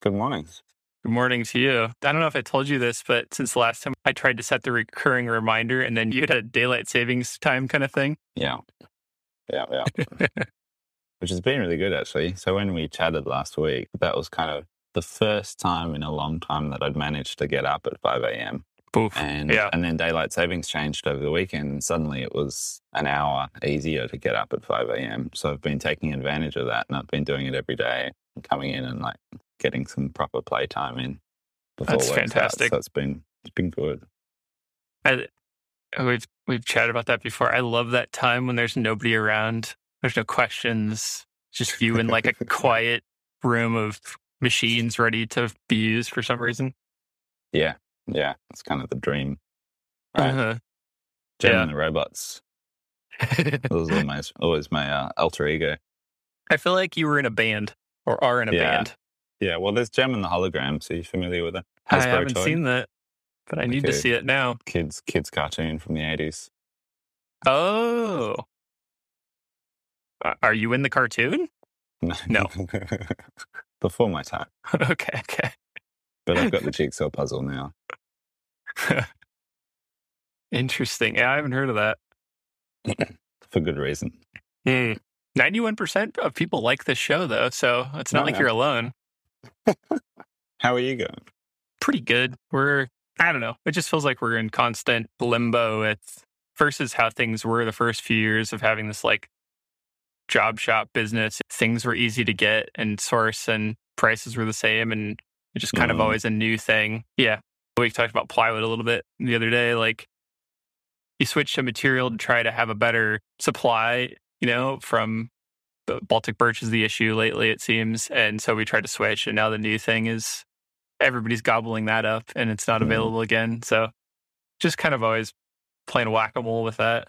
Good morning. Good morning to you. I don't know if I told you this, but since the last time I tried to set the recurring reminder and then you had a daylight savings time kind of thing. Yeah. Yeah, yeah. Which has been really good actually. So when we chatted last week, that was kind of the first time in a long time that I'd managed to get up at 5 a.m. Poof. And Yeah. and then daylight savings changed over the weekend and suddenly it was an hour easier to get up at 5 a.m. So I've been taking advantage of that and I've been doing it every day and coming in and like getting some proper playtime in before That's fantastic. Starts. So it's been it's been good. I, we've we've chatted about that before. I love that time when there's nobody around. There's no questions. Just you in like a quiet room of machines ready to be used for some reason. Yeah. Yeah. It's kind of the dream. Right. Uh-huh. Jem Yeah. and the robots. That was always always my uh, alter ego. I feel like you were in a band or are in a Yeah. band. Yeah, well, there's Jem and the holograms. Are you familiar with it? I haven't toy. seen that, but I need to see it now. kids kids cartoon from the eighties. Oh, are you in the cartoon? No. no. Before my time, okay, okay. but I've got the jigsaw puzzle now. Interesting. Yeah, I haven't heard of that. For good reason. Hmm. Ninety-one percent of people like this show, though, so it's not Oh, like yeah. you're alone. How are you going? Pretty good. We're, I don't know. It just feels like we're in constant limbo with versus how things were the first few years of having this like job shop business. Things were easy to get and source, and prices were the same, and it's just kind of Mhm. always a new thing. Yeah, we talked about plywood a little bit the other day. Like you switch to material to try to have a better supply, you know, from Baltic birch is the issue lately, it seems. And so we tried to switch, and now the new thing is everybody's gobbling that up and it's not Mhm. available again. So just kind of always playing whack a mole with that.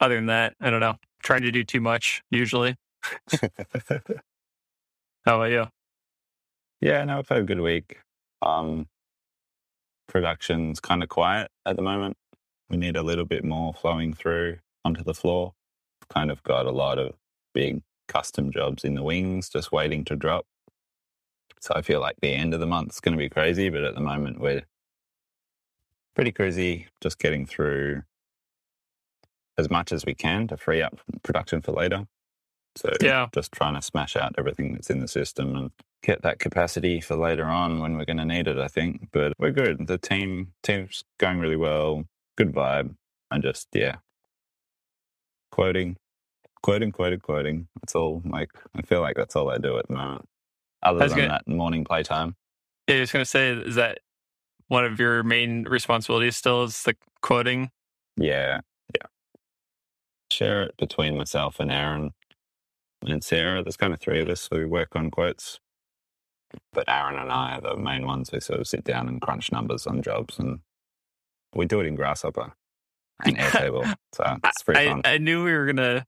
Other than that, I don't know. Trying to do too much usually. How about you? yeah, no, I've had a good week. Um, production's kind of quiet at the moment. We need a little bit more flowing through onto the floor. Kind of got a lot of big custom jobs in the wings, just waiting to drop. So I feel like the end of the month's going to be crazy, but at the moment we're pretty crazy, just getting through as much as we can to free up production for later. So Yeah. just trying to smash out everything that's in the system and get that capacity for later on when we're going to need it. I think, but we're good. The team team's going really well. Good vibe, and just yeah, quoting, quoting, quoting, quoting. That's all. Like I feel like that's all I do at the moment. Other than gonna- that morning playtime. Yeah, I was going to say, is that one of your main responsibilities still is the quoting? Yeah, yeah. Share it between myself and Aaron and Sarah. There's kind of three of us, so we work on quotes. But Aaron and I are the main ones. We sort of sit down and crunch numbers on jobs, and we do it in Grasshopper and Airtable. So it's pretty I, fun. I knew we were going to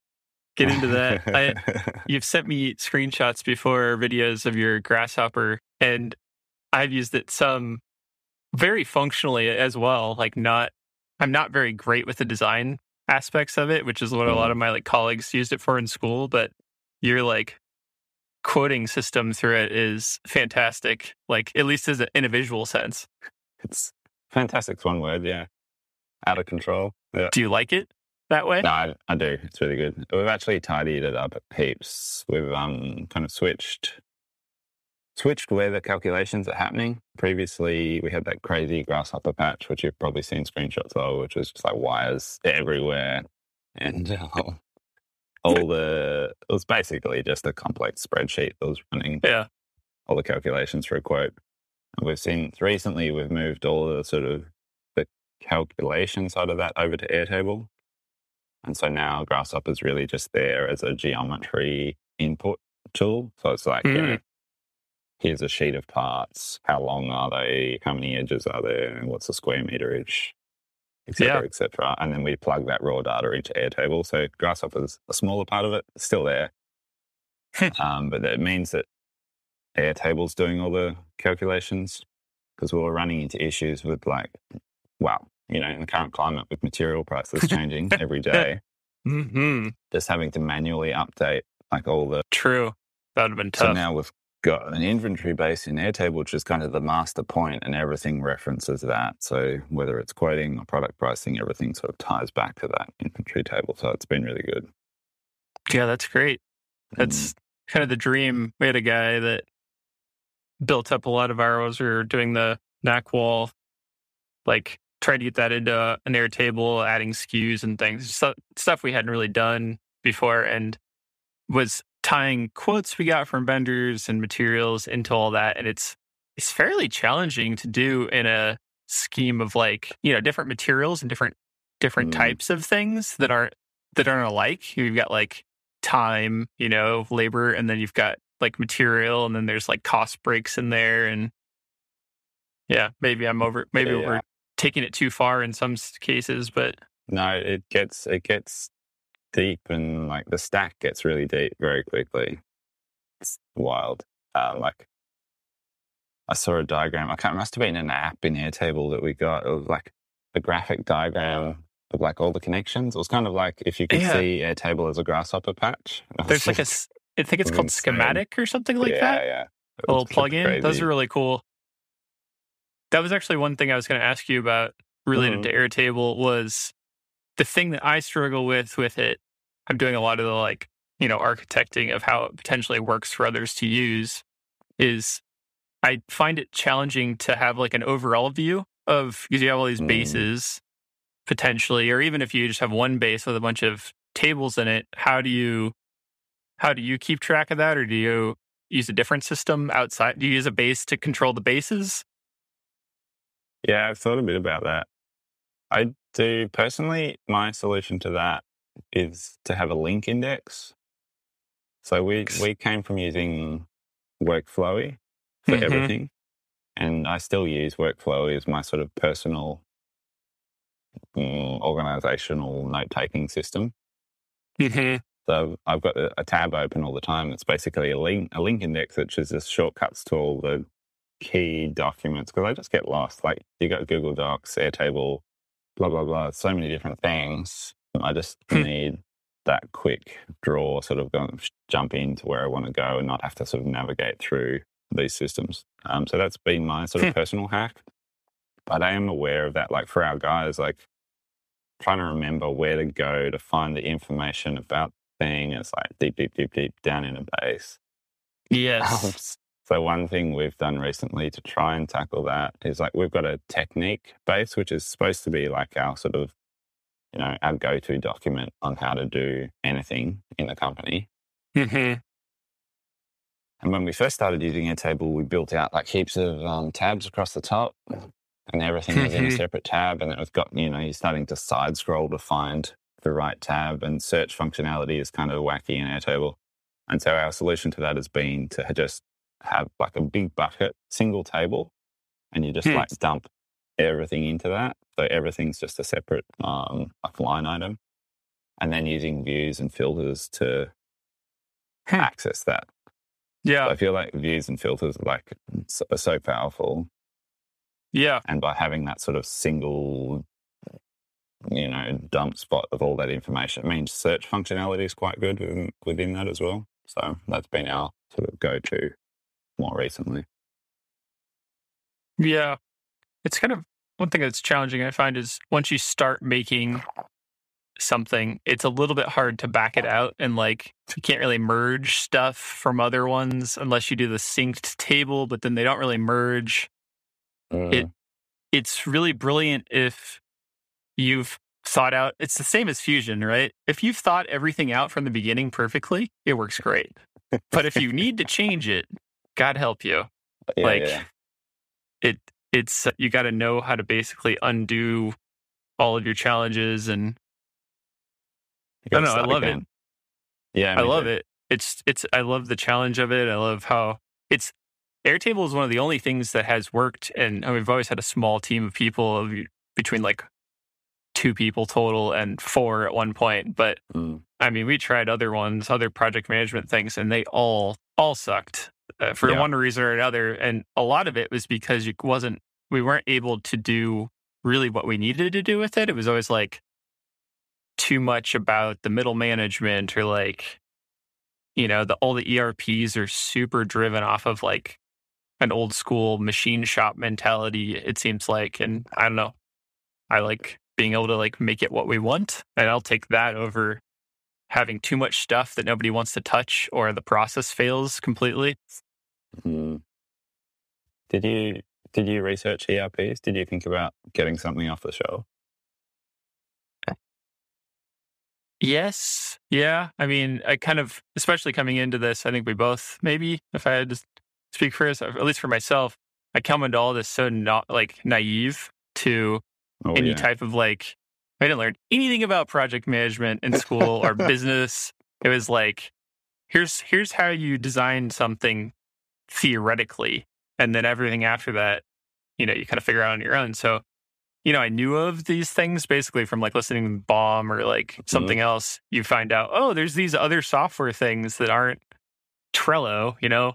get into that. I, You've sent me screenshots before, videos of your grasshopper, and I've used it some very functionally as well. Like not, I'm not very great with the design aspects of it, which is what a lot mm. of my like colleagues used it for in school. But your like quoting system through it is fantastic. Like at least as a, in a visual sense. it's fantastic. One word. Yeah, out of control. Yeah. Do you like it that way? No, I, I do. It's really good. We've actually tidied it up at heaps. We've um kind of switched switched where the calculations are happening. Previously, we had that crazy grasshopper patch, which you've probably seen screenshots of, which was just like wires everywhere, and uh, all the it was basically just a complex spreadsheet that was running Yeah. all the calculations for a quote. And we've seen recently we've moved all the sort of the calculation side of that over to Airtable. And so now Grasshopper is really just there as a geometry input tool. So it's like, you know, here's a sheet of parts. How long are they? How many edges are there? What's the square meterage? Et cetera, Yeah. et cetera. And then we plug that raw data into Airtable. So Grasshopper's a smaller part of it, it's still there. um, but that means that Airtable's doing all the calculations because we were running into issues with like, wow, you know, in the current climate with material prices changing every day, hmm just having to manually update like all the. True. That would have been tough. So now we've got an inventory base in Airtable, which is kind of the master point, and everything references that. So whether it's quoting or product pricing, everything sort of ties back to that inventory table. So it's been really good. Yeah, that's great. Mm. That's kind of the dream. We had a guy that built up a lot of arrows. We were doing the Nack wall, like trying to get that into an Airtable, adding SKUs and things, stuff, stuff we hadn't really done before, and was tying quotes we got from vendors and materials into all that. And it's it's fairly challenging to do in a scheme of like you know different materials and different different Mm. types of things that aren't that aren't alike. You've got like time, you know, labor, and then you've got like material, and then there's like cost breaks in there, and yeah, maybe I'm over. Maybe yeah. we're taking it too far in some cases, but No, it gets it gets deep and like the stack gets really deep very quickly. It's wild. Uh, like I saw a diagram. I can't. It must have been an app in Airtable that we got. It was like a graphic diagram of like all the connections. It was kind of like if you could Yeah. see Airtable as a grasshopper patch. There's like a I think it's called insane. schematic or something like yeah, that. Yeah, It A little plugin. Those are really cool. That was actually one thing I was going to ask you about related Mm-hmm. to Airtable was the thing that I struggle with with it. I'm doing a lot of the like, you know, architecting of how it potentially works for others to use is I find it challenging to have like an overall view of because you have all these Mm. bases potentially, or even if you just have one base with a bunch of tables in it, how do you how do you keep track of that or do you use a different system outside? Do you use a base to control the bases? Yeah, I've thought a bit about that. I do personally, my solution to that is to have a link index. So we we came from using Workflowy for Mhm. everything. And I still use Workflowy as my sort of personal mm, organizational note taking system. Mm-hmm. So I've got a, a tab open all the time. It's basically a link, a link index, which is just shortcuts to all the key documents because I just get lost. Like you got Google Docs, Airtable, blah blah blah. So many different things. I just Hmm. need that quick draw, sort of go, jump into where I want to go, and not have to sort of navigate through these systems. Um, so that's been my sort of Hmm. personal hack. But I am aware of that. Like for our guys, like trying to remember where to go to find the information about thing. It's like deep, deep, deep, deep down in a base. Um, Yes. So one thing we've done recently to try and tackle that is like we've got a technique base, which is supposed to be like our sort of, you know, our go-to document on how to do anything in the company. mm-hmm. And when we first started using Airtable, we built out like heaps of um, tabs across the top, and everything was in a Mhm. separate tab. And it was got, you know, you're starting to side scroll to find the right tab, and search functionality is kind of wacky in Airtable. And so our solution to that has been to just have like a big bucket, single table, and you just Hmm. like dump everything into that. So everything's just a separate um, like line item, and then using views and filters to Hmm. access that. Yeah. I feel like views and filters are like so, are so powerful, Yeah. and by having that sort of single, you know, dump spot of all that information, it means search functionality is quite good within, within that as well. So that's been our sort of go-to more recently. Yeah. It's kind of one thing that's challenging, I find, is once you start making something, it's a little bit hard to back it out. And like, you can't really merge stuff from other ones unless you do the synced table, but then they don't really merge. It- mm. It's really brilliant if you've thought out, it's the same as Fusion, right? If you've thought everything out from the beginning perfectly, it works great. But if you need to change it, God help you Yeah, like yeah. it it's you got to know how to basically undo all of your challenges and I don't know, I love it. Yeah, I me love it. It's it's I love the challenge of it. I love how it's Airtable is one of the only things that has worked and I mean, we've always had a small team of people of, between like two people total and four at one point, but Mm. I mean, we tried other ones, other project management things, and they all all sucked uh, for Yeah. one reason or another. And a lot of it was because it wasn't we weren't able to do really what we needed to do with it. It was always like too much about the middle management or like you know, the all the ERPs are super driven off of like an old school machine shop mentality, it seems like. And I don't know. I like being able to like make it what we want. And I'll take that over having too much stuff that nobody wants to touch or the process fails completely. Mm. Did you did you research ERPs? Did you think about getting something off the shelf? Yes. Yeah. I mean, I kind of, especially coming into this, I think we both, maybe if I had to speak for us, at least for myself, I come into all this so not like naive to oh, any yeah. type of like, I didn't learn anything about project management in school or business. It was like, here's, here's how you design something theoretically. And then everything after that, you know, you kind of figure out on your own. So you know, I knew of these things basically from like listening to Bomb or like mm-hmm. something mm-hmm. else. You find out, oh, there's these other software things that aren't Trello, you know,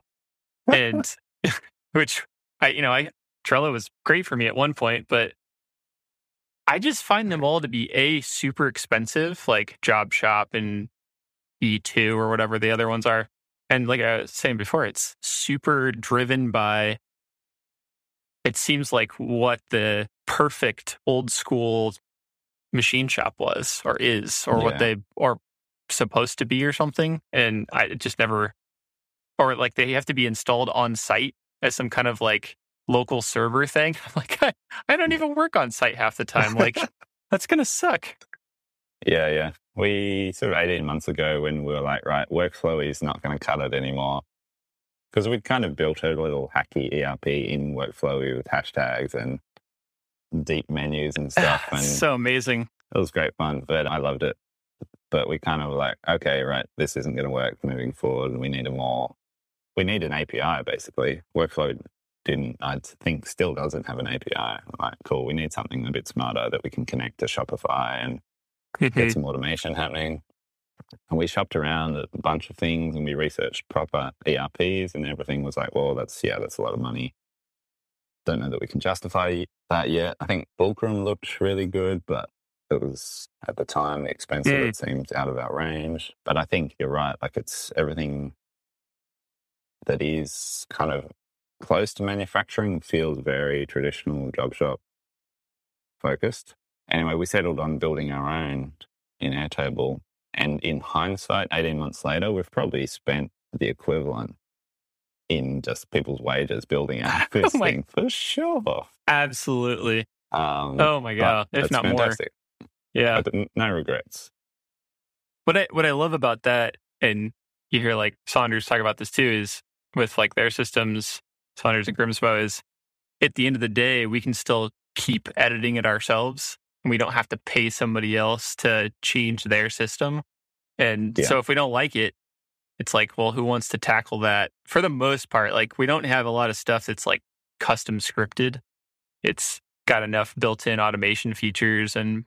and which I, you know, I Trello was great for me at one point, but I just find them all to be a super expensive, like JobBOSS and E2 or whatever the other ones are. And like I was saying before, it's super driven by it seems like what the perfect old school machine shop was or is or yeah. what they are supposed to be or something and i just never or like they have to be installed on site as some kind of like local server thing. I'm like i, I don't even work on site half the time like that's gonna suck yeah yeah we sort of 18 months ago when we were like right Workflowy is not going to cut it anymore because we'd kind of built a little hacky ERP in Workflowy with hashtags and deep menus and stuff. And so amazing. It was great fun, but I loved it. But we kind of like, okay, right, this isn't going to work moving forward. We need a more, we need an API basically. Workflowy didn't, I think, still doesn't have an API. Like, cool, we need something a bit smarter that we can connect to Shopify and get some automation happening. And we shopped around a bunch of things and we researched proper ERPs and everything was like, well, that's, yeah, that's a lot of money. Don't know that we can justify that yet. I think Fulcrum looked really good, but it was at the time expensive. Yeah. It seemed out of our range. But I think you're right. Like it's everything that is kind of close to manufacturing feels very traditional job shop focused. Anyway, we settled on building our own in Airtable and in hindsight, 18 months later, we've probably spent the equivalent in just people's wages building out this oh thing for sure. Absolutely. Um, oh my god! If not fantastic. more, yeah. no regrets. What I what I love about that, and you hear like Saunders talk about this too, is with like their systems, Saunders and Grimsmo is at the end of the day, we can still keep editing it ourselves we don't have to pay somebody else to change their system. And yeah. so if we don't like it, it's like, well, who wants to tackle that? For the most part, like we don't have a lot of stuff that's like custom scripted. It's got enough built in automation features. And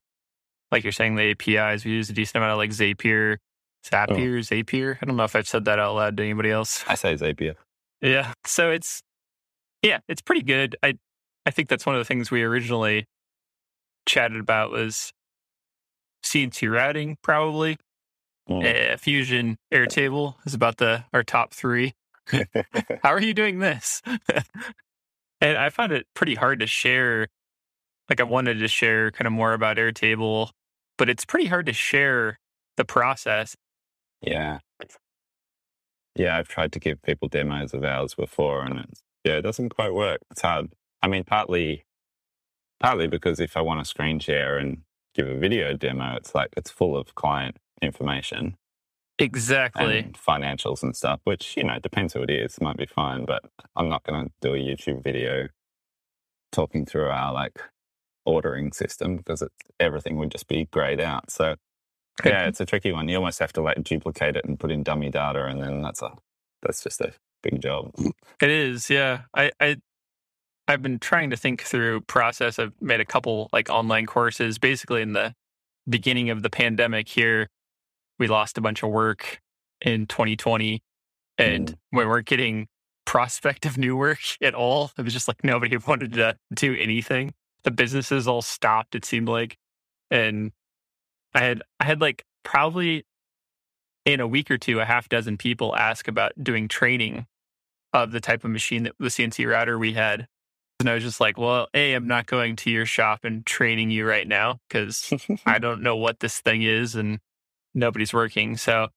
like you're saying, the APIs, we use a decent amount of like Zapier, oh. Zapier, oh. Zapier. I don't know if I've said that out loud to anybody else. I say Zapier. Yeah. So it's, yeah, it's pretty good. I, I think that's one of the things we originally chatted about was CNC routing, probably. Mm. Uh, Fusion Airtable is about the our top three. How are you doing this? and I found it pretty hard to share. Like I wanted to share kind of more about Airtable, but it's pretty hard to share the process. Yeah. Yeah, I've tried to give people demos of ours before and it's, yeah, it doesn't quite work. It's hard. I mean, partly partly because if I want to screen share and give a video demo, it's like it's full of client information. Exactly. And financials and stuff, which, you know, depends who it is, might be fine, but I'm not going to do a YouTube video talking through our like ordering system because it, everything would just be grayed out. So, yeah, it's a tricky one. You almost have to like duplicate it and put in dummy data, and then that's a that's just a big job. It is, yeah. I, I I've been trying to think through process. I've made a couple like online courses. Basically, in the beginning of the pandemic, here we lost a bunch of work in 2020, and mm. we weren't getting prospective new work at all. It was just like nobody wanted to do anything. The businesses all stopped. It seemed like, and I had I had like probably in a week or two, a half dozen people ask about doing training of the type of machine that the CNC router we had. And I was just like, well, A, I'm not going to your shop and training you right now because I don't know what this thing is and nobody's working. So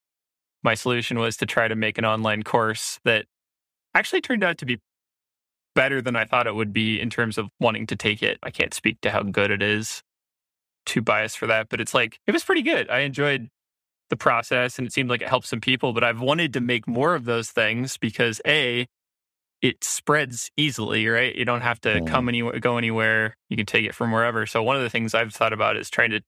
my solution was to try to make an online course that actually turned out to be better than I thought it would be in terms of wanting to take it. I can't speak to how good it is. Too biased for that, but it's like it was pretty good. I enjoyed the process and it seemed like it helped some people, but I've wanted to make more of those things because A, it spreads easily, right? You don't have to Mm. come anywhere, go anywhere. You can take it from wherever. So one of the things I've thought about is trying to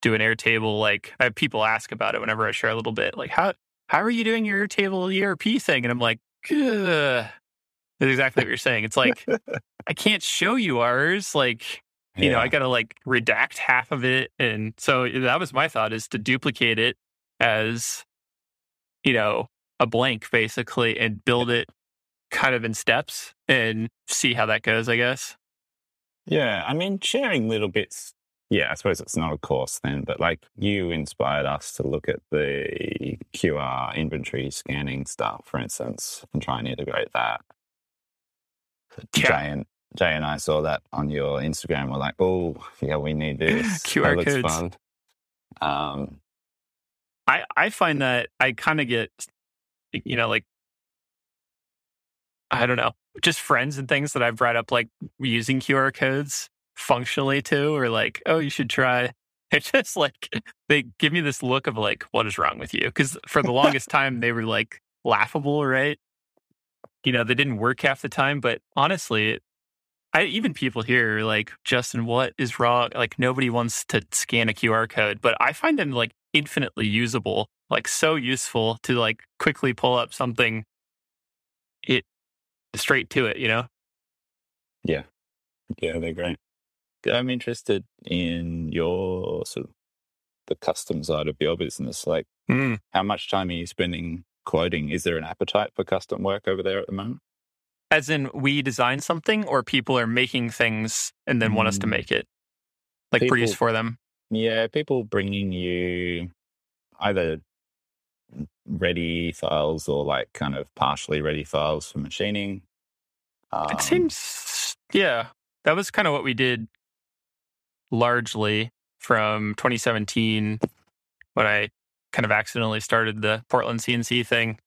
do an Airtable. Like I have people ask about it whenever I share a little bit. Like how how are you doing your Airtable ERP thing? And I'm like, Ugh. that's exactly what you're saying. It's like I can't show you ours. Like you know, I got to like redact half of it. And so that was my thought is to duplicate it as, you know, a blank basically and build it kind of in steps and see how that goes, I guess. Yeah, I mean, sharing little bits. Yeah, I suppose it's not a course then, but like you inspired us to look at the QR inventory scanning stuff, for instance, and try and integrate that. Yeah. Jay and Jay and I saw that on your Instagram. We're like, oh, yeah, we need this. QR that codes. fun. Um, I, I find that I kind of get, you know, like, I don't know, just friends and things that I've brought up, like using QR codes functionally too, or like, oh, you should try. It's just like they give me this look of like, what is wrong with you? Because for the longest time, they were like laughable, right? You know, they didn't work half the time, but honestly, I even people here are like, Justin, what is wrong? Like nobody wants to scan a QR code, but I find them like infinitely usable, like so useful to like quickly pull up something straight to it, you know? yeah, Yeah, they're great. I'm interested in your sort of the custom side of your business. Like, Mm. how much time are you spending quoting? Is there an appetite for custom work over there at the moment? As in we design something or people are making things and then want us to Mm. make it. Like People- produce for them. Yeah, people bringing you either ready files or like kind of partially ready files for machining. Um, It seems, yeah, that was kind of what we did largely from 2017 when I kind of accidentally started the Portland CNC thing.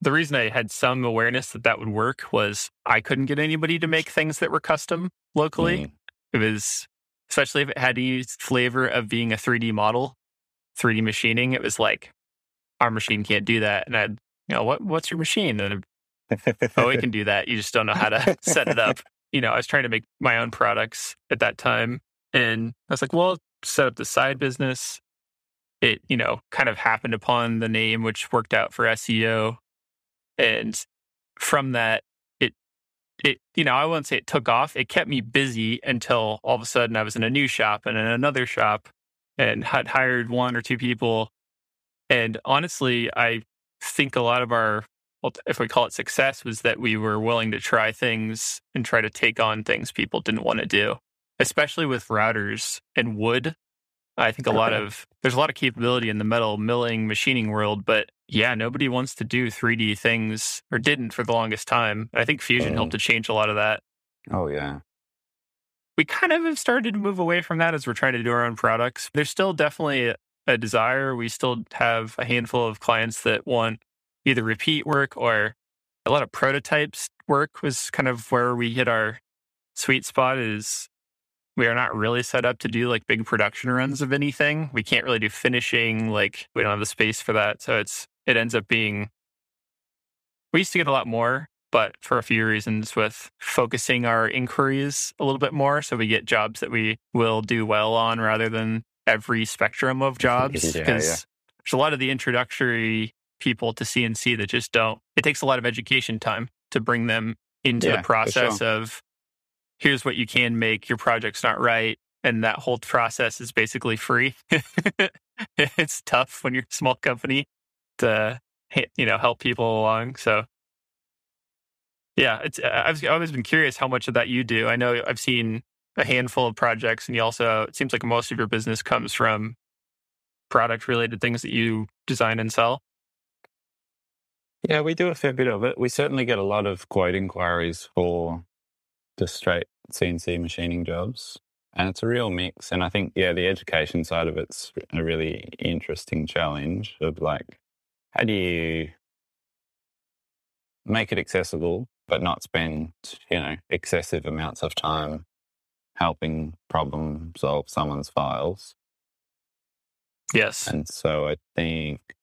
The reason I had some awareness that that would work was I couldn't get anybody to make things that were custom locally. mm, It was, especially if it had any flavor of being a 3D model, 3D machining, it was like, our machine can't do that. And I'd, you know, what, what's your machine? And oh, we can do that. You just don't know how to set it up. You know, I was trying to make my own products at that time. And I was like, well, set up the side business. It, you know, kind of happened upon the name, which worked out for SEO. And from that, it, it, you know, I won't say it took off. It kept me busy until all of a sudden I was in a new shop and in another shop and had hired one or two people. And honestly, I think a lot of our if we call it success, was that we were willing to try things and try to take on things people didn't want to do, especially with routers and wood. I think a lot of there's a lot of capability in the metal milling machining world, but yeah, nobody wants to do 3D things or didn't for the longest time. I think Fusion helped oh. to change a lot of that. oh yeah, We kind of have started to move away from that as we're trying to do our own products. There's still definitely a desire. We still have a handful of clients that want either repeat work or a lot of prototypes work was kind of where we hit our sweet spot is we are not really set up to do like big production runs of anything. We can't really do finishing, like we don't have the space for that. So it's it ends up being we used to get a lot more, but for a few reasons with focusing our inquiries a little bit more. So we get jobs that we will do well on rather than every spectrum of jobs. Yeah, Because yeah. there's a lot of the introductory people to CNC that just don't. It takes a lot of education time to bring them into Yeah, the process of here's what you can make, your project's not right. And that whole process is basically free. it's tough when you're a small company to you know help people along. So yeah, it's I've always been curious how much of that you do. I know I've seen a handful of projects, and you also it seems like most of your business comes from product related things that you design and sell. Yeah, we do a fair bit of it. We certainly get a lot of quote inquiries for just straight CNC machining jobs. And it's a real mix. And I think, yeah, the education side of it's a really interesting challenge of like, how do you make it accessible, but not spend, you know, excessive amounts of time helping problem solve someone's files? Yes. And so I think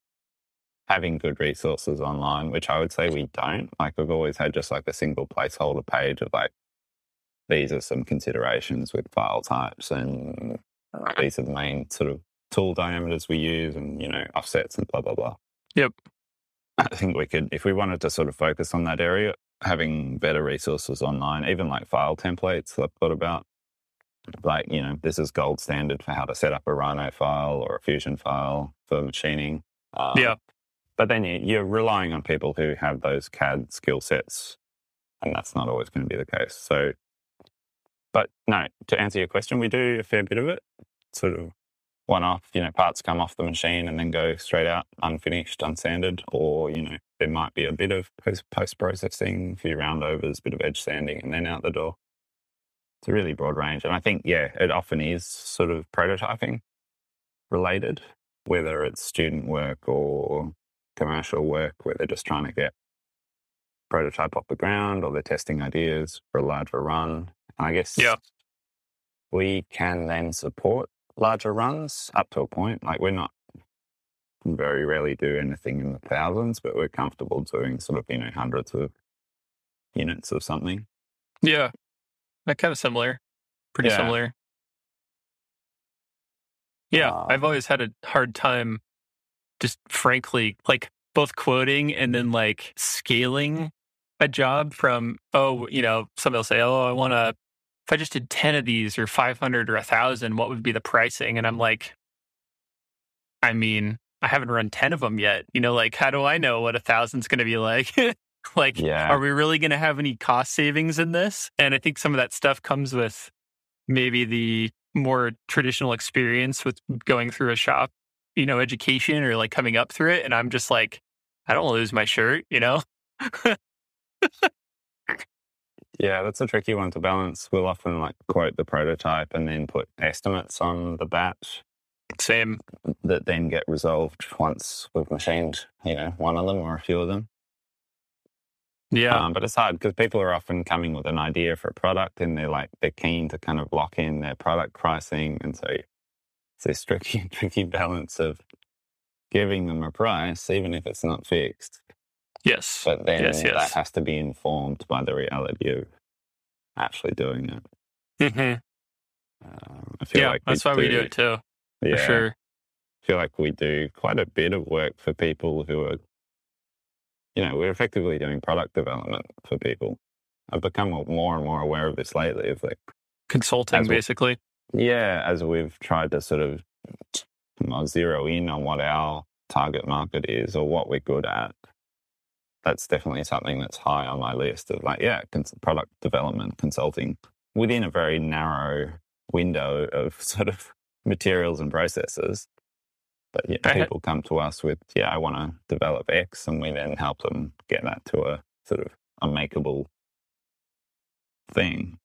having good resources online, which I would say we don't. Like we've always had just like a single placeholder page of like these are some considerations with file types and these are the main sort of tool diameters we use and, you know, offsets and blah, blah, blah. Yep. I think we could, if we wanted to sort of focus on that area, having better resources online, even like file templates I've thought about. Like, you know, this is gold standard for how to set up a Rhino file or a Fusion file for machining. Um, yeah. But then you're relying on people who have those CAD skill sets, and that's not always going to be the case. So but no, to answer your question, we do a fair bit of it. Sort of one off, you know, parts come off the machine and then go straight out unfinished, unsanded, or, you know, there might be a bit of post processing, a few roundovers, a bit of edge sanding, and then out the door. It's a really broad range. And I think, yeah, it often is sort of prototyping related, whether it's student work or commercial work where they're just trying to get prototype off the ground or they're testing ideas for a larger run And I guess yeah. we can then support larger runs up to a point. Like we're not very rarely do anything in the thousands, but we're comfortable doing sort of, you know, hundreds of units of something. Yeah. That kind of similar. Pretty yeah. similar. Yeah. Uh, I've always had a hard time just frankly like both quoting and then like scaling a job from, oh, you know, somebody will say, oh, I want to, if I just did 10 of these or 500 or 1,000, what would be the pricing? And I'm like, I mean, I haven't run 10 of them yet. You know, like, how do I know what a thousand's going to be like? like, yeah. are we really going to have any cost savings in this? And I think some of that stuff comes with maybe the more traditional experience with going through a shop, you know, education or like coming up through it. And I'm just like, I don't lose my shirt, you know? yeah, that's a tricky one to balance. We'll often like quote the prototype and then put estimates on the batch. Same. That then get resolved once we've machined, you know, one of them or a few of them. Yeah. Um, but it's hard because people are often coming with an idea for a product and they're like, they're keen to kind of lock in their product pricing. And so it's this tricky, tricky balance of giving them a price, even if it's not fixed, Yes. But then yes, yes. that has to be informed by the reality of actually doing it. Mm-hmm. Um, I feel yeah, like that's why do, we do it too. Yeah, for sure. I feel like we do quite a bit of work for people who are, you know, we're effectively doing product development for people. I've become more and more aware of this lately. Of like consulting, basically. Yeah, as we've tried to sort of zero in on what our target market is or what we're good at that's definitely something that's high on my list of like, yeah, cons- product development consulting within a very narrow window of sort of materials and processes. But yeah, I people come to us with, yeah, I want to develop X, and we then help them get that to a sort of a makeable thing.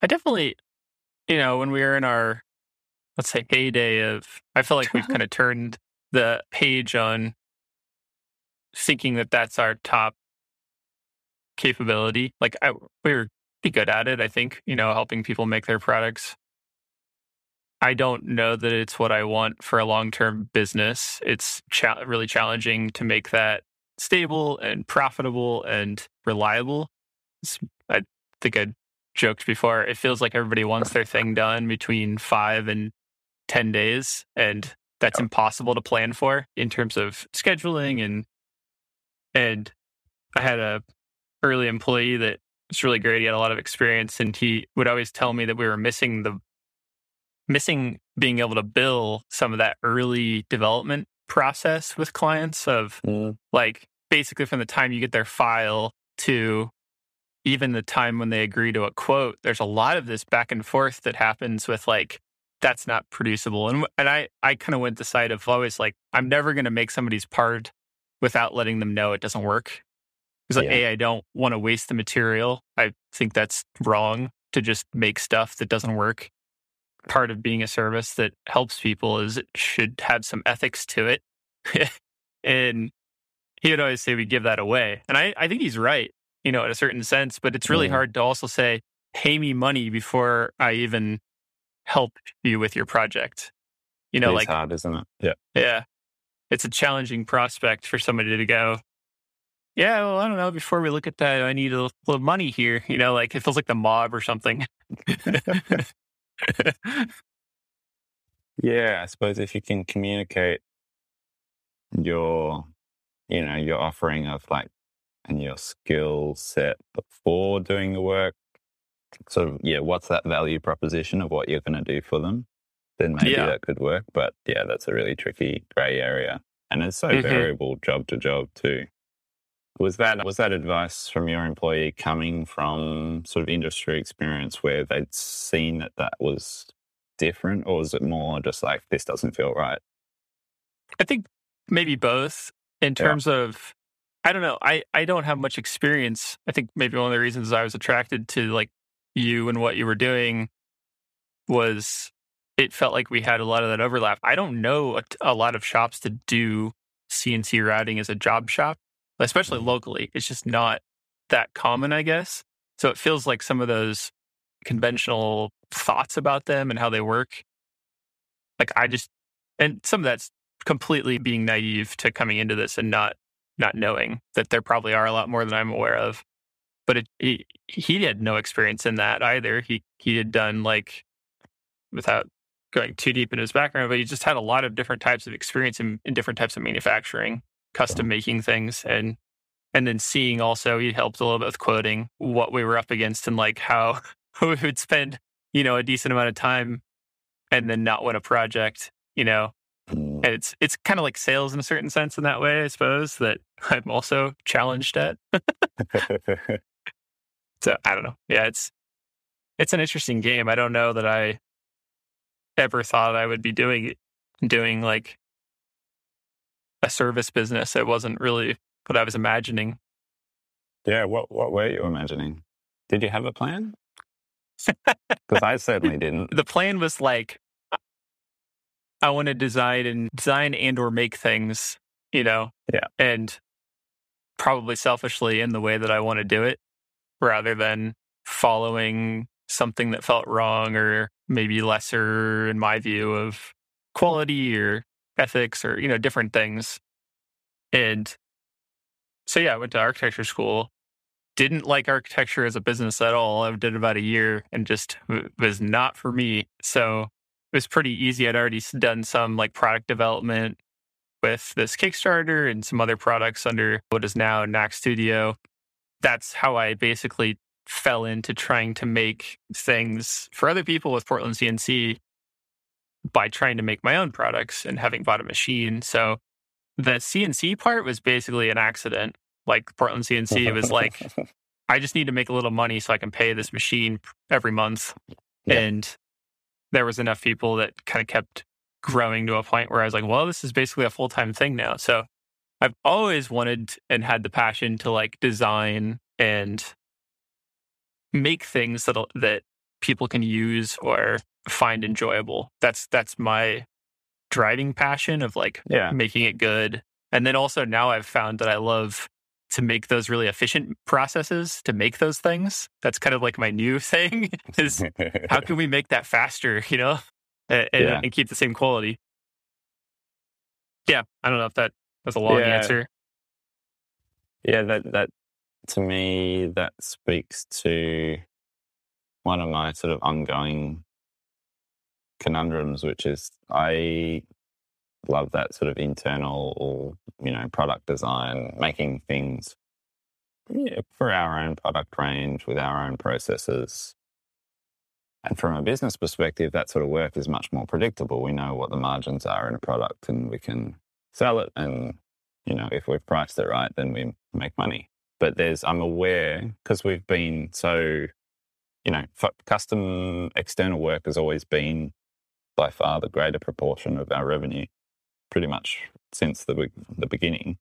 I definitely, you know, when we were in our, let's say, heyday of, I feel like we've kind of turned the page on thinking that that's our top capability. Like I, we're pretty good at it, I think, you know, helping people make their products. I don't know that it's what I want for a long term business. It's cha- really challenging to make that stable and profitable and reliable. It's, I think I joked before. It feels like everybody wants their thing done between five and 10 days. And that's impossible to plan for in terms of scheduling and and I had a early employee that was really great. He had a lot of experience, and he would always tell me that we were missing the missing being able to bill some of that early development process with clients of mm. like basically from the time you get their file to even the time when they agree to a quote there's a lot of this back and forth that happens with like that's not producible and and i i kind of went the side of always like i'm never going to make somebody's part without letting them know it doesn't work. Because like, Yeah. A, I don't want to waste the material. I think that's wrong to just make stuff that doesn't work. Part of being a service that helps people is it should have some ethics to it. and he would always say we give that away. And I, I think he's right, you know, in a certain sense, but it's really Mhm. hard to also say, pay me money before I even help you with your project. You know, It's like hard, isn't it? Yeah. yeah. It's a challenging prospect for somebody to go, yeah, well, I don't know. Before we look at that, I need a little money here. You know, like it feels like the mob or something. Yeah, I suppose if you can communicate your, you know, your offering of like, and your skill set before doing the work, sort of, yeah, what's that value proposition of what you're going to do for them? Then maybe Yeah. that could work. But yeah, that's a really tricky gray area. And it's so Mhm. variable job to job too. Was that was that advice from your employee coming from sort of industry experience where they'd seen that that was different, or was it more just like this doesn't feel right? I think maybe both in Yeah. terms of I don't know. I, I don't have much experience. I think maybe one of the reasons I was attracted to like you and what you were doing was it felt like we had a lot of that overlap. I don't know a, a lot of shops to do CNC routing as a job shop, especially Mhm. locally. It's just not that common, I guess. So it feels like some of those conventional thoughts about them and how they work. Like I just, and some of that's completely being naive to coming into this and not not knowing that there probably are a lot more than I'm aware of. But it, he, he had no experience in that either. He he had done like without going too deep into his background, but he just had a lot of different types of experience in, in different types of manufacturing, custom making things, and and then seeing also he helped a little bit with quoting what we were up against and like how we would spend you know a decent amount of time and then not win a project, you know. Mm. and it's it's kind of like sales in a certain sense in that way, I suppose, that I'm also challenged at. So I don't know. Yeah, it's it's an interesting game. I don't know that I ever thought I would be doing doing like a service business. It wasn't really what I was imagining. yeah, what what were you imagining? Did you have a plan? Because I certainly didn't. The plan was like I want to design and design and or make things, you know. Yeah. And probably selfishly in the way that I want to do it rather than following something that felt wrong or maybe lesser in my view of quality or ethics or you know different things and so yeah i went to architecture school didn't like architecture as a business at all i did about a year and just was not for me so it was pretty easy i'd already done some like product development with this kickstarter and some other products under what is now Nack studio that's how I basically fell into trying to make things for other people with Portland CNC by trying to make my own products and having bought a machine. So the CNC part was basically an accident. Like Portland CNC it was like, I just need to make a little money so I can pay this machine every month. Yeah. And there was enough people that kind of kept growing to a point where I was like, well, this is basically a full time thing now. So I've always wanted and had the passion to like design and make things that that people can use or find enjoyable. That's that's my driving passion of like yeah. making it good. And then also now I've found that I love to make those really efficient processes to make those things. That's kind of like my new thing is how can we make that faster, you know, and, Yeah. and keep the same quality. Yeah, I don't know if that was a long Yeah. answer. Yeah, that that to me that speaks to one of my sort of ongoing conundrums, which is I love that sort of internal, or, you know, product design, making things yeah, for our own product range with our own processes. And from a business perspective, that sort of work is much more predictable. We know what the margins are in a product and we can sell it and you know, if we've priced it right, then we make money. But there's, I'm aware because we've been so, you know, custom external work has always been by far the greater proportion of our revenue, pretty much since the the beginning.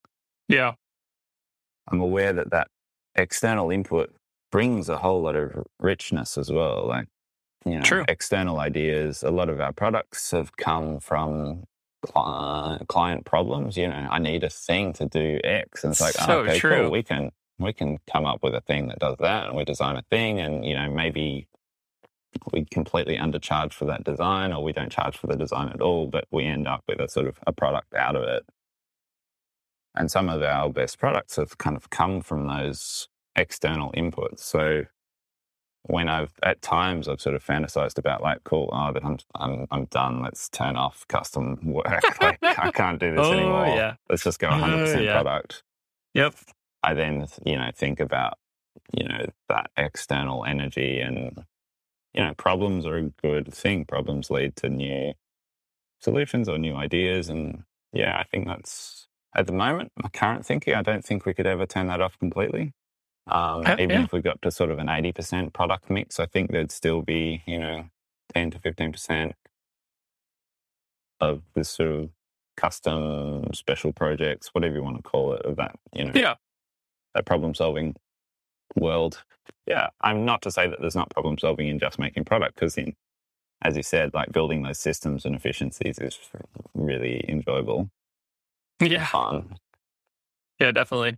Yeah. I'm aware that that external input brings a whole lot of richness as well. Like, you know, True. external ideas. A lot of our products have come from cli- client problems. You know, I need a thing to do X, and it's like, oh, So oh, okay, true. cool. We can we can come up with a thing that does that, and we design a thing, and you know, maybe we completely undercharge for that design, or we don't charge for the design at all, but we end up with a sort of a product out of it. And some of our best products have kind of come from those external inputs. So when I've at times I've sort of fantasized about like, cool, oh, I'm I'm I'm done. Let's turn off custom work. like, I can't do this oh, anymore. yeah. Let's just go 100 percent yeah. product. Yep. I then you know think about you know that external energy and you know problems are a good thing. Problems lead to new solutions or new ideas, and yeah, I think that's at the moment my current thinking. I don't think we could ever turn that off completely. Um, Uh, even yeah. if we got to sort of an eighty percent product mix, I think there'd still be you know ten to fifteen percent of this sort of custom special projects, whatever you want to call it, of that you know Yeah. that problem solving world. Yeah, I'm not to say that there's not problem solving in just making product because in as you said, like building those systems and efficiencies is really enjoyable, Yeah. fun. Yeah, definitely.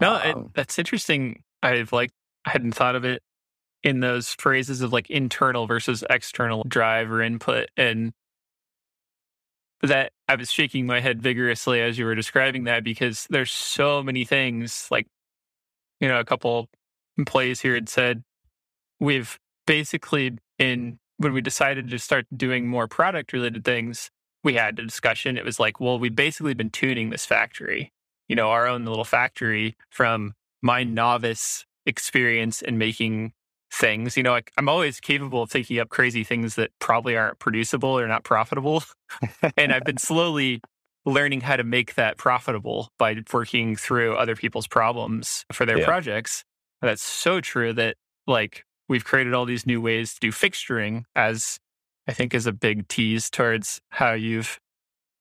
No, it, Um, that's interesting. I've like I hadn't thought of it in those phrases of like internal versus external drive or input, and that I was shaking my head vigorously as you were describing that because there's so many things. Like, you know, a couple employees here had said we've basically in when we decided to start doing more product related things, we had a discussion. It was like, well, we've basically been tuning this factory you know, our own little factory from my novice experience in making things. You know, like I'm always capable of thinking up crazy things that probably aren't producible or not profitable. and I've been slowly learning how to make that profitable by working through other people's problems for their Yeah. projects. That's so true that like we've created all these new ways to do fixturing as I think is a big tease towards how you've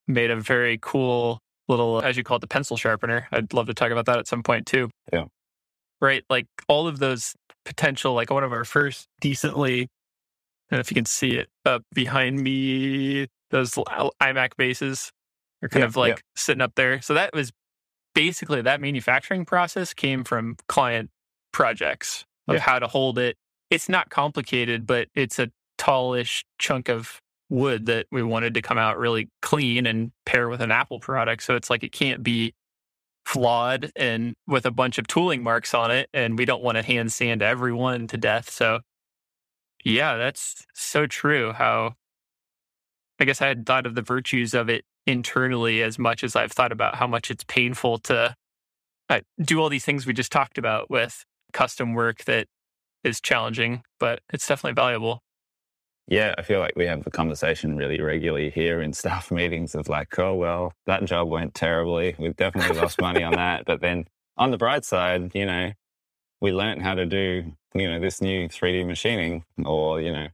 made a very cool little, as you call it, the pencil sharpener. I'd love to talk about that at some point too. Yeah. Right. Like all of those potential, like one of our first decently, I don't know if you can see it up behind me, those iMac bases are kind Yeah, of like yeah. sitting up there. So that was basically that manufacturing process came from client projects of Yeah. how to hold it. It's not complicated, but it's a tallish chunk of wood that we wanted to come out really clean and pair with an Apple product. So it's like it can't be flawed and with a bunch of tooling marks on it. And we don't want to hand sand everyone to death. So yeah, that's so true. How I guess I had thought of the virtues of it internally as much as I've thought about how much it's painful to uh, do all these things we just talked about with custom work that is challenging, but it's definitely valuable. Yeah, I feel like we have the conversation really regularly here in staff meetings of like, oh, well, that job went terribly. We've definitely lost money on that. But then on the bright side, you know, we learned how to do, you know, this new 3D machining or, you know,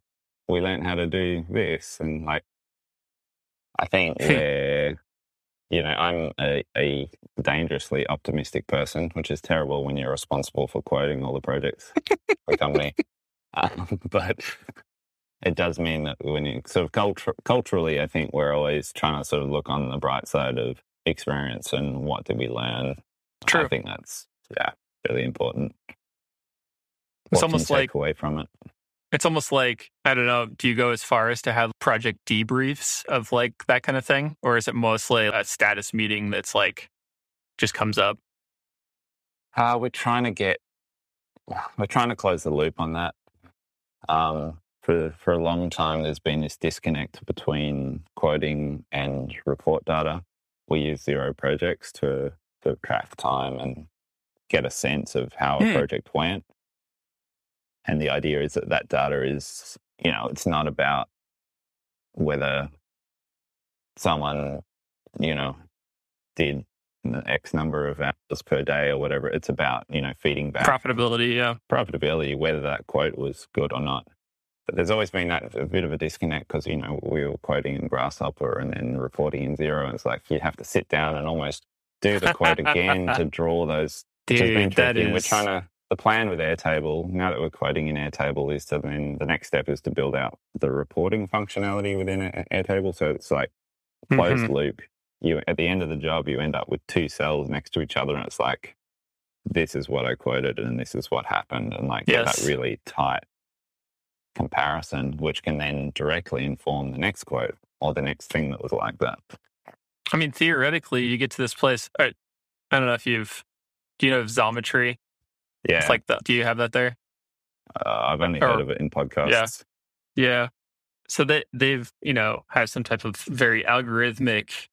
we learned how to do this. And like, I think we're, you know, I'm a, a dangerously optimistic person, which is terrible when you're responsible for quoting all the projects for a company. Um, but it does mean that when you sort of culture, culturally, I think we're always trying to sort of look on the bright side of experience and what did we learn. True. I think that's yeah really important. It's What can almost like away from it. It's almost like, I don't know, do you go as far as to have project debriefs of like that kind of thing? Or is it mostly a status meeting that's like just comes up? Uh, we're trying to get we're trying to close the loop on that. Um, for for a long time, there's been this disconnect between quoting and report data. We use Xero projects to to track time and get a sense of how a Hmm. project went. And the idea is that that data is, you know, it's not about whether someone, you know, did X number of hours per day or whatever. It's about, you know, feeding back Profitability, yeah. profitability, whether that quote was good or not. But there's always been that a bit of a disconnect because, you know, we were quoting in Grasshopper and then reporting in Xero. And it's like you have to sit down and almost do the quote again to draw those. Dude, that is We're trying to. The plan with Airtable now that we're quoting in Airtable is to then the next step is to build out the reporting functionality within Airtable. So it's like closed Mhm. loop. You at the end of the job, you end up with two cells next to each other, and it's like this is what I quoted and this is what happened, and like Yes. that really tight comparison, which can then directly inform the next quote or the next thing that was like that. I mean, theoretically, you get to this place. I don't know if you've. Do you know of Xometry? Yeah, It's like that. Do you have that there? uh, I've only or- heard of it in podcasts. Yeah. So they they've you know have some type of very algorithmic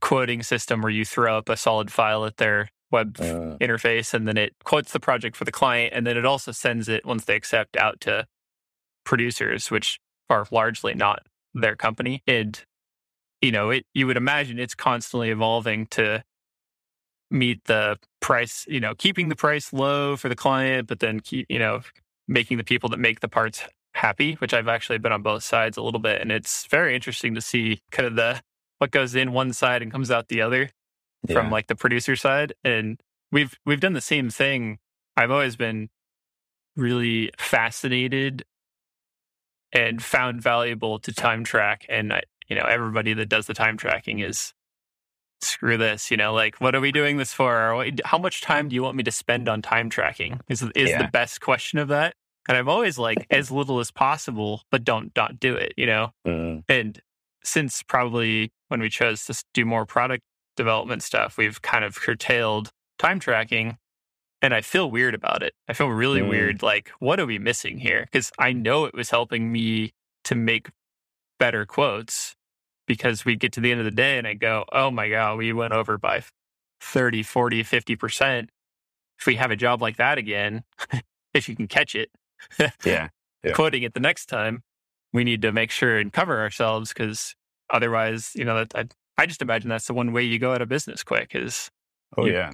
quoting system where you throw up a solid file at their web Uh, interface and then it quotes the project for the client and then it also sends it once they accept out to producers which are largely not their company and you know it you would imagine it's constantly evolving to meet the price you know keeping the mm-hmm. price low for the client but then keep you know making the people that make the parts happy which i've actually been on both sides a little bit and it's very interesting to see kind of the what goes in one side and comes out the other from like the producer side and we've we've done the same thing. I've always been really fascinated and found valuable to time track and I, you know everybody that does the time tracking is screw this you know like what are we doing this for how much time do you want me to spend on time tracking is is Yeah. the best question of that and i'm always like as little as possible but don't not do it you know Mm, and since probably when we chose to do more product development stuff, we've kind of curtailed time tracking. And I feel weird about it. I feel really Mm. weird. Like, what are we missing here? Because I know it was helping me to make better quotes because we get to the end of the day and I go, oh my God, we went over by 30, 40, 50%. If we have a job like that again, if you can catch it, yeah, Yeah. quoting it the next time, we need to make sure and cover ourselves because otherwise, you know, that I, I just imagine that's the one way you go out of business quick is oh yeah,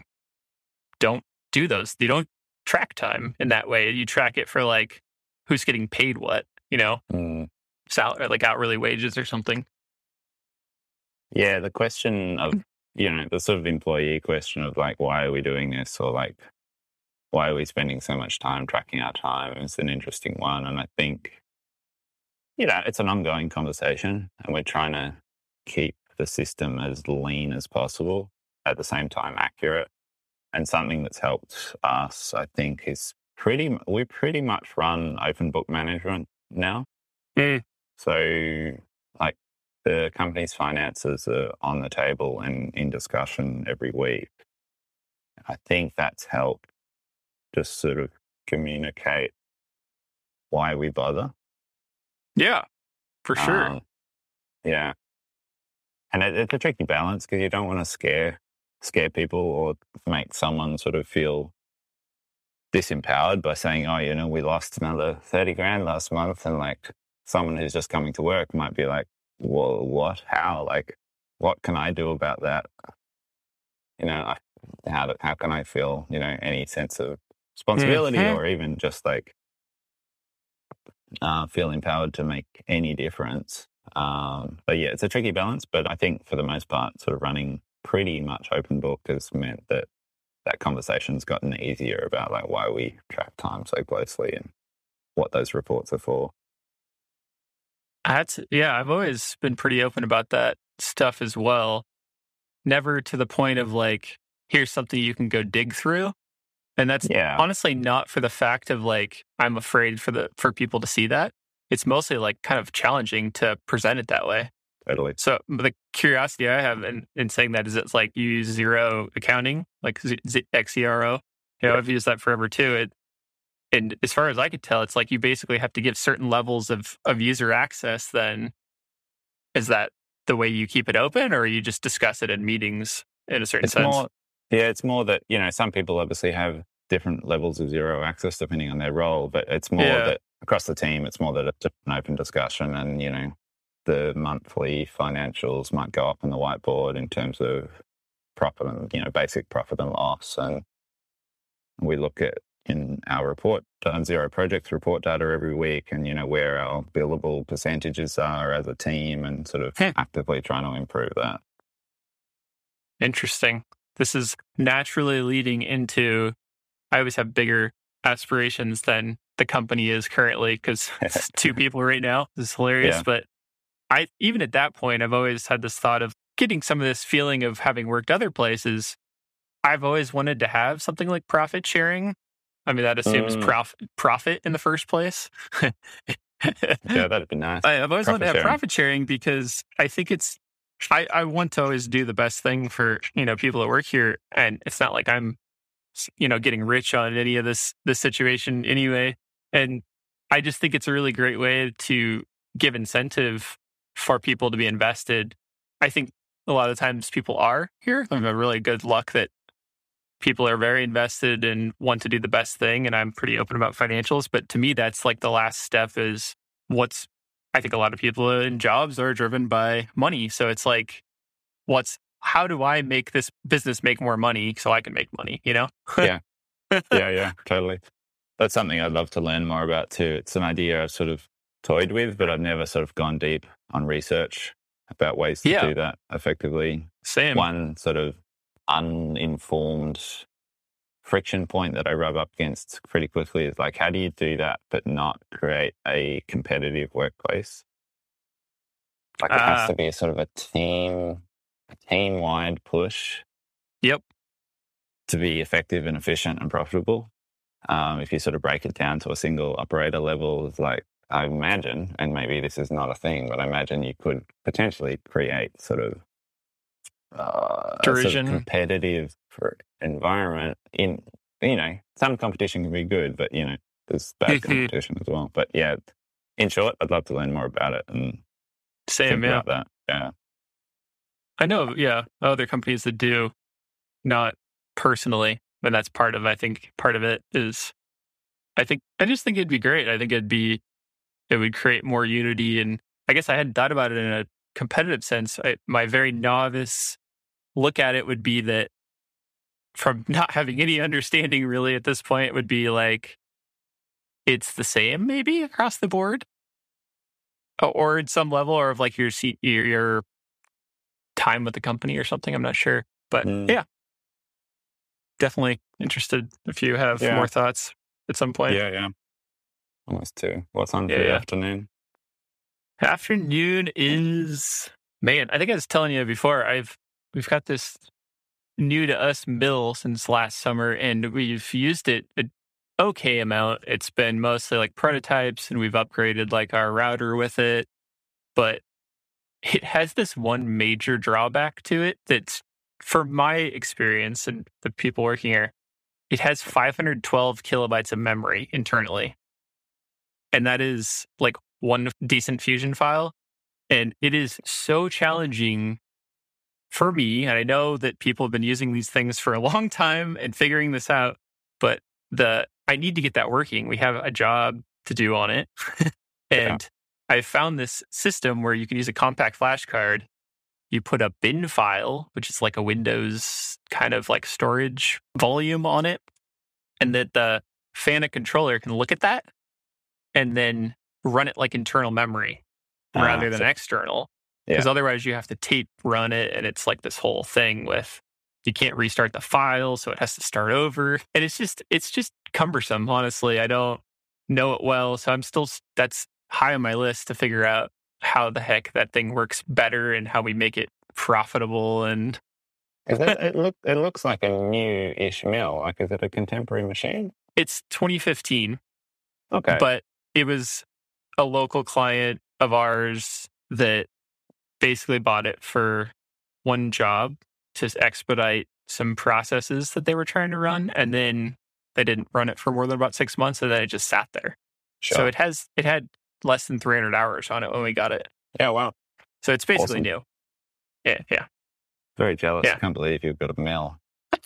don't do those. You don't track time in that way. You track it for like who's getting paid what, you know, Mm, salary, like hourly wages or something. Yeah. The question of you know the sort of employee question of like why are we doing this or like why are we spending so much time tracking our time is an interesting one, and I think you know it's an ongoing conversation, and we're trying to keep the system as lean as possible at the same time accurate. And something that's helped us, I think, is pretty. We pretty much run open book management now. Mm. So, the company's finances are on the table and in discussion every week. I think that's helped just sort of communicate why we bother. Yeah, for sure. Um, yeah. And it, it's a tricky balance because you don't want to scare scare people or make someone sort of feel disempowered by saying, "Oh, you know, we lost another thirty grand last month," and like someone who's just coming to work might be like, "Well, what? How? Like, what can I do about that?" You know, I, how do, how can I feel? You know, any sense of responsibility Mhm. or even just like uh, feel empowered to make any difference. Um, but yeah, it's a tricky balance. But I think for the most part, sort of running pretty much open book has meant that that conversation's gotten easier about like why we track time so closely and what those reports are for. That's yeah, I've always been pretty open about that stuff as well. Never to the point of like, here's something you can go dig through. And that's Yeah, honestly not for the fact of like I'm afraid for the for people to see that. It's mostly like kind of challenging to present it that way. totally. So the curiosity I have in, in saying that is it's like you use Xero accounting, like Z- Z- XERO. You know, Yeah. I've used that forever too. It, and as far as I could tell, it's like you basically have to give certain levels of, of user access. Then is that the way you keep it open, or you just discuss it in meetings in a certain It's sense? more, yeah, it's more that you know some people obviously have different levels of Xero access depending on their role, but it's more Yeah. that across the team, it's more that it's an open discussion, and you know, the monthly financials might go up on the whiteboard in terms of profit and you know basic profit and loss, and we look at in our report on Xero projects report data every week and you know where our billable percentages are as a team and sort of Hmm. actively trying to improve that Interesting. This is naturally leading into. I always have bigger aspirations than the company is currently because it's two people right now. It's hilarious. Yeah. But I even at that point, I've always had this thought of getting some of this feeling of having worked other places. I've always wanted to have something like profit sharing. I mean, that assumes Mm. prof- profit in the first place. Yeah, that'd be nice. I, I've always wanted to have Profit sharing. profit sharing because I think it's I, I want to always do the best thing for you know people that work here, and it's not like I'm you know getting rich on any of this this situation anyway. And I just think it's a really great way to give incentive for people to be invested. I think a lot of times people are here. I have a really good luck that people are very invested and want to do the best thing and i'm pretty open about financials but to me that's like the last step is what's i think a lot of people in jobs are driven by money so it's like what's how do i make this business make more money so i can make money you know yeah, yeah, yeah. totally. That's something I'd love to learn more about too. It's an idea I've sort of toyed with, but I've never sort of gone deep on research about ways to Yeah. do that effectively. same One sort of uninformed friction point that I rub up against pretty quickly is like, how do you do that but not create a competitive workplace? Like it Ah. has to be a sort of a team, a team wide push yep to be effective and efficient and profitable. Um, if you sort of break it down to a single operator level, like I imagine, and maybe this is not a thing, but I imagine you could potentially create sort of uh, a sort of Derision. competitive for environment. In you know, some competition can be good, but you know, there's bad competition as well. But yeah, in short, I'd love to learn more about it and same think yeah about that. Yeah, i know yeah other companies that do not personally but that's part of i think part of it is i think i just think it'd be great i think it'd be it would create more unity and i guess i hadn't thought about it in a competitive sense I, my very novice look at it would be that from not having any understanding really at this point would be like it's the same maybe across the board or at some level or of like your your, your time with the company or something i'm not sure but Mm. yeah definitely interested if you have Yeah. more thoughts at some point yeah, yeah. Almost two. What's on for Yeah, the yeah. afternoon? Afternoon is man. I think I was telling you before. I've we've got this new to us mill since last summer, and we've used it a okay amount. It's been mostly like prototypes, and we've upgraded like our router with it, but it has this one major drawback to it. That's from my experience and the people working here. It has 512 kilobytes of memory internally. And that is like one decent Fusion file. And it is so challenging for me. And I know that people have been using these things for a long time and figuring this out, but the I need to get that working. We have a job to do on it. and I found this system where you can use a compact flash card. You put a bin file, which is like a Windows kind of like storage volume on it, and that the FANUC controller can look at that and then run it like internal memory Ah, rather than so- external. Because otherwise, you have to tape run it, and it's like this whole thing with you can't restart the file, so it has to start over, and it's just it's just cumbersome. Honestly, I don't know it well, so I'm still that's high on my list to figure out how the heck that thing works better and how we make it profitable and it, look, it looks like a new-ish mill. Like, is it a contemporary machine? it's 2015 Okay. but it was a local client of ours that basically bought it for one job to expedite some processes that they were trying to run and then they didn't run it for more than about six months and then it just sat there sure. so it has it had less than 300 hours on it when we got it yeah, wow. so it's basically Awesome. new yeah yeah Very jealous. Yeah. I can't believe you've got a mill.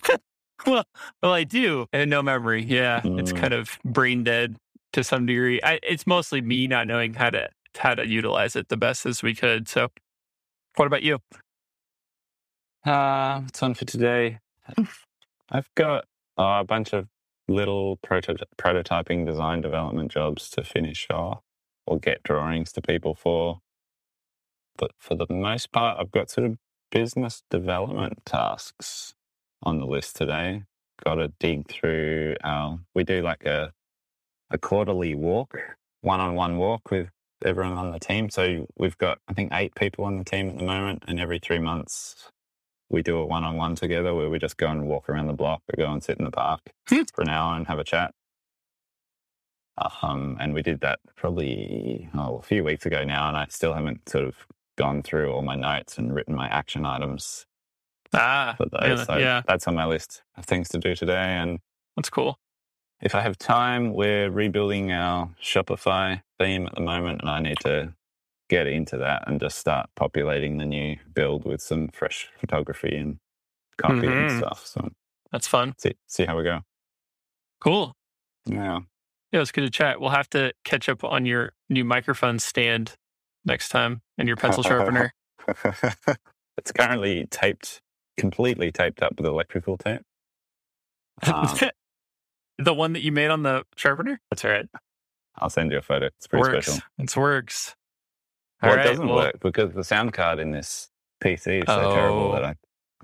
well well i do and no memory yeah it's Mm. kind of brain dead to some degree I, it's mostly me not knowing how to how to utilize it the best as we could so what about you Uh, what's on for today? I've got uh, a bunch of little proto- prototyping design development jobs to finish off or get drawings to people for. But for the most part, I've got sort of business development tasks on the list today. Got to dig through our. We do like a a quarterly walk, one on one walk with everyone on the team. So we've got I think eight people on the team at the moment, and every three months we do a one on one together where we just go and walk around the block or go and sit in the park for an hour and have a chat. Um, and we did that probably oh, a few weeks ago now, and I still haven't sort of gone through all my notes and written my action items Ah, for those. yeah, so yeah, that's on my list of things to do today. And that's cool. If I have time, we're rebuilding our Shopify theme at the moment, and I need to get into that and just start populating the new build with some fresh photography and copy and Mhm. stuff. So That's fun. see see how we go. Cool. Yeah. Yeah, it's good to chat. We'll have to catch up on your new microphone stand next time and your pencil sharpener. it's currently taped, completely taped up with electrical tape. Um, the one that you made on the sharpener? That's all right. I'll send you a photo. It's pretty works. special. It works. Well, All it doesn't well, work because the sound card in this PC is so terrible Oh. that I,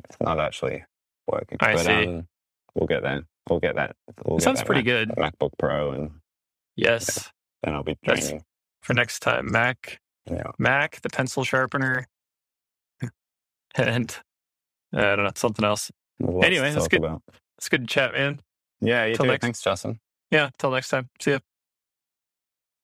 it's not actually working. I but see. Um, we'll get that. We'll get that. We'll It get sounds that pretty Mac- good. MacBook Pro, and Yes. then I'll be That's- For next time, Mac, Yeah. Mac, the pencil sharpener, and I don't know, something else. Lots Anyway, to that's good. About. It's good to chat, man. Yeah, you too. next- Thanks, Justin. Yeah. Till next time. See ya.